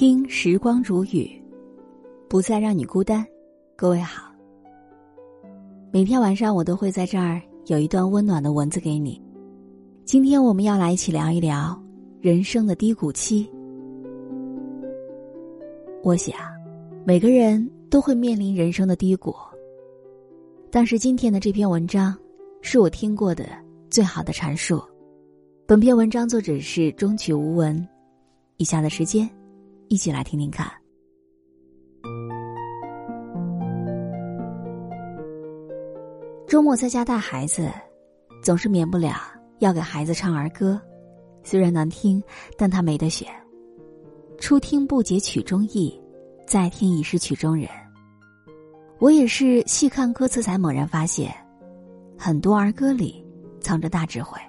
听时光如雨，不再让你孤单。各位好，每天晚上我都会在这儿有一段温暖的文字给你。今天我们要来一起聊一聊人生的低谷期。我想，每个人都会面临人生的低谷，但是今天的这篇文章是我听过的最好的阐述。本篇文章作者是中曲无闻。以下的时间。一起来听听看。周末在家带孩子，总是免不了要给孩子唱儿歌，虽然难听，但他没得选。初听不解曲中意，再听已是曲中人。我也是细看歌词才猛然发现，很多儿歌里藏着大智慧。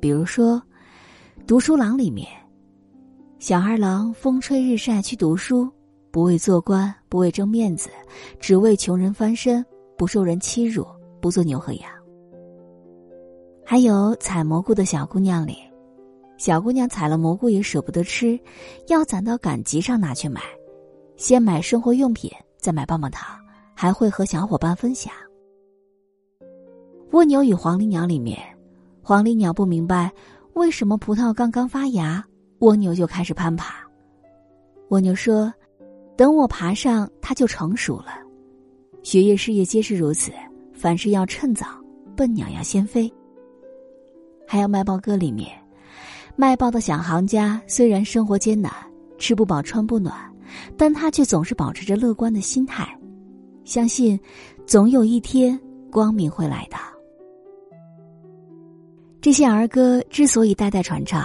比如说，《读书郎》里面。小二郎风吹日晒去读书，不为做官，不为争面子，只为穷人翻身，不受人欺辱，不做牛和羊。还有采蘑菇的小姑娘里，小姑娘采了蘑菇也舍不得吃，要攒到赶集上拿去买，先买生活用品，再买棒棒糖，还会和小伙伴分享。蜗牛与黄鹂鸟里面，黄鹂鸟不明白为什么葡萄刚刚发芽。蜗牛就开始攀爬。蜗牛说：“等我爬上，它就成熟了。”学业、事业皆是如此，凡事要趁早。笨鸟要先飞。还有卖报歌里面，卖报的小行家虽然生活艰难，吃不饱穿不暖，但他却总是保持着乐观的心态，相信总有一天光明会来的。这些儿歌之所以代代传唱。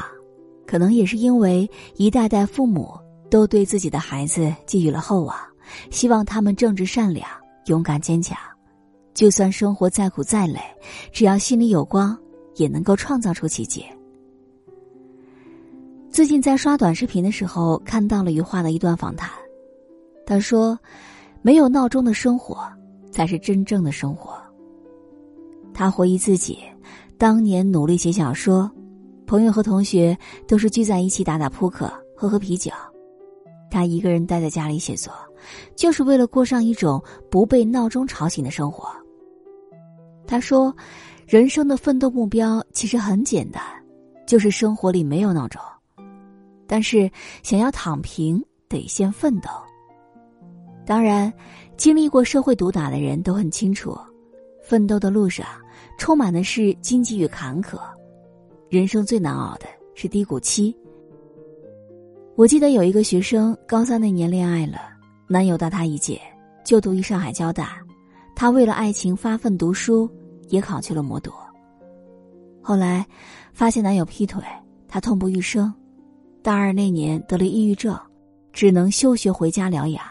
可能也是因为一代代父母都对自己的孩子寄予了厚望，希望他们正直善良、勇敢坚强，就算生活再苦再累，只要心里有光，也能够创造出奇迹。最近在刷短视频的时候，看到了余华的一段访谈，他说：“没有闹钟的生活，才是真正的生活。”他回忆自己当年努力写小说。朋友和同学都是聚在一起打打扑克、喝喝啤酒，他一个人待在家里写作，就是为了过上一种不被闹钟吵醒的生活。他说：“人生的奋斗目标其实很简单，就是生活里没有闹钟。但是想要躺平，得先奋斗。当然，经历过社会毒打的人都很清楚，奋斗的路上充满的是荆棘与坎坷。”人生最难熬的是低谷期。我记得有一个学生高三那年恋爱了，男友大他一届，就读于上海交大。他为了爱情发奋读书，也考去了魔都。后来发现男友劈腿，他痛不欲生。大二那年得了抑郁症，只能休学回家疗养。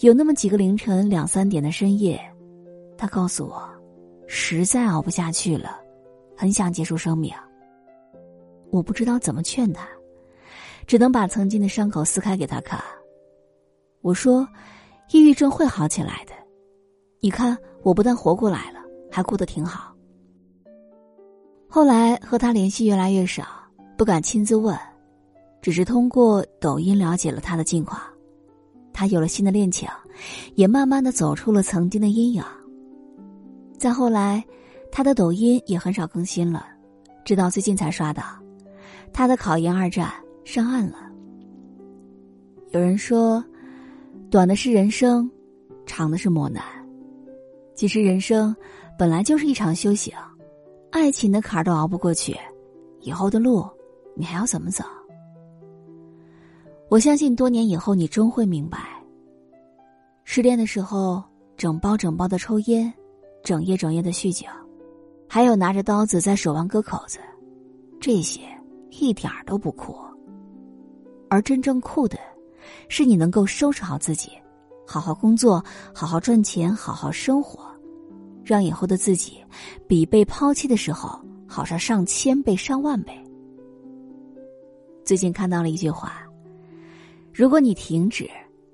有那么几个凌晨两三点的深夜，他告诉我，实在熬不下去了。很想结束生命，我不知道怎么劝他，只能把曾经的伤口撕开给他看。我说：“抑郁症会好起来的，你看我不但活过来了，还过得挺好。”后来和他联系越来越少，不敢亲自问，只是通过抖音了解了他的近况。他有了新的恋情，也慢慢的走出了曾经的阴影。再后来。他的抖音也很少更新了，直到最近才刷到，他的考研二战上岸了。有人说，短的是人生，长的是磨难。其实人生本来就是一场修行，爱情的坎儿都熬不过去，以后的路你还要怎么走？我相信多年以后你终会明白，失恋的时候整包整包的抽烟，整夜整夜的酗酒。还有拿着刀子在手腕割口子，这些一点儿都不酷。而真正酷的，是你能够收拾好自己，好好工作，好好赚钱，好好生活，让以后的自己比被抛弃的时候好上上千倍、上万倍。最近看到了一句话：如果你停止，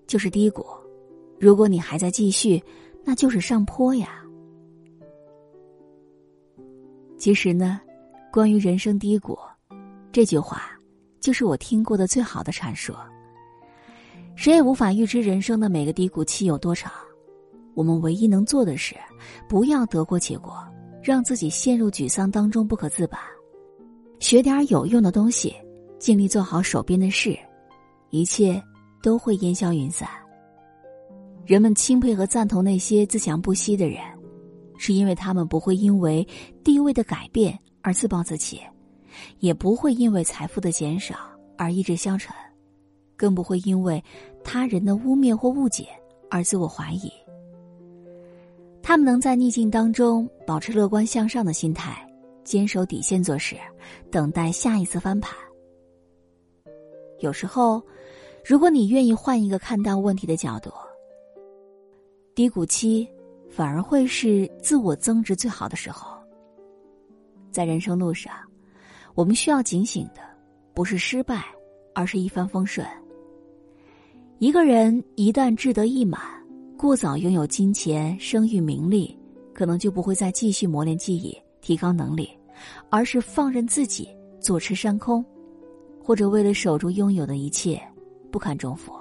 就是低谷；如果你还在继续，那就是上坡呀。其实呢，关于人生低谷，这句话，就是我听过的最好的阐述。谁也无法预知人生的每个低谷期有多长，我们唯一能做的是，不要得过且过，让自己陷入沮丧当中不可自拔。学点有用的东西，尽力做好手边的事，一切都会烟消云散。人们钦佩和赞同那些自强不息的人，是因为他们不会因为地位的改变而自暴自弃，也不会因为财富的减少而意志消沉。更不会因为他人的污蔑或误解而自我怀疑。他们能在逆境当中保持乐观向上的心态，坚守底线做事，等待下一次翻盘。有时候，如果你愿意换一个看待问题的角度，低谷期反而会是自我增值最好的时候。在人生路上，我们需要警醒的不是失败，而是一帆风顺。一个人一旦志得意满，过早拥有金钱、声誉、名利，可能就不会再继续磨练技艺、提高能力，而是放任自己坐吃山空，或者为了守住拥有的一切，不堪重负。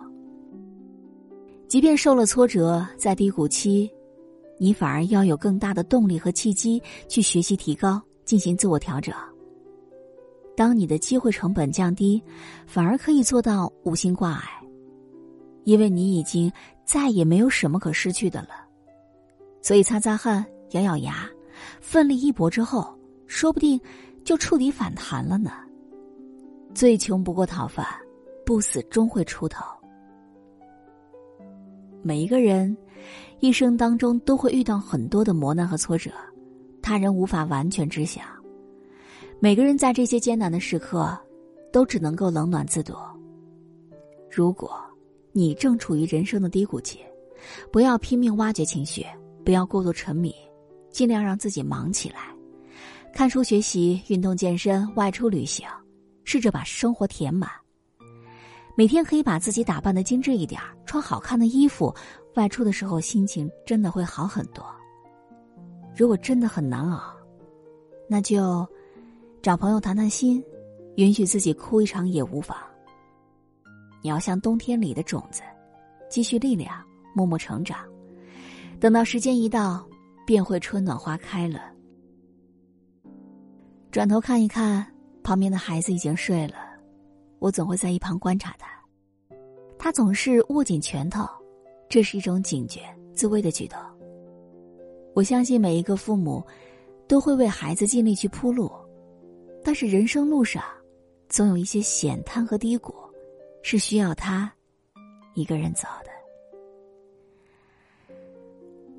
即便受了挫折，在低谷期，你反而要有更大的动力和契机去学习、提高、进行自我调整。当你的机会成本降低，反而可以做到无心挂碍。因为你已经再也没有什么可失去的了，所以擦擦汗、咬咬牙、奋力一搏之后，说不定就触底反弹了呢。最穷不过讨饭，不死终会出头。每一个人一生当中都会遇到很多的磨难和挫折，他人无法完全知晓。每个人在这些艰难的时刻，都只能够冷暖自度。如果。你正处于人生的低谷期，不要拼命挖掘情绪，不要过度沉迷，尽量让自己忙起来，看书学习、运动健身、外出旅行，试着把生活填满。每天可以把自己打扮的精致一点，穿好看的衣服，外出的时候心情真的会好很多。如果真的很难熬，那就找朋友谈谈心，允许自己哭一场也无妨。你要像冬天里的种子，积蓄力量，默默成长。等到时间一到，便会春暖花开了。转头看一看，旁边的孩子已经睡了，我总会在一旁观察他。他总是握紧拳头，这是一种警觉、自卫的举动。我相信每一个父母，都会为孩子尽力去铺路，但是人生路上，总有一些险滩和低谷。是需要他一个人走的。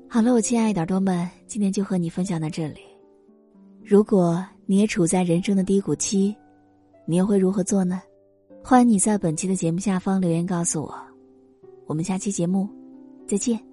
好了，我亲爱的耳朵们，今天就和你分享到这里。如果你也处在人生的低谷期，你又会如何做呢？欢迎你在本期的节目下方留言告诉我。我们下期节目再见。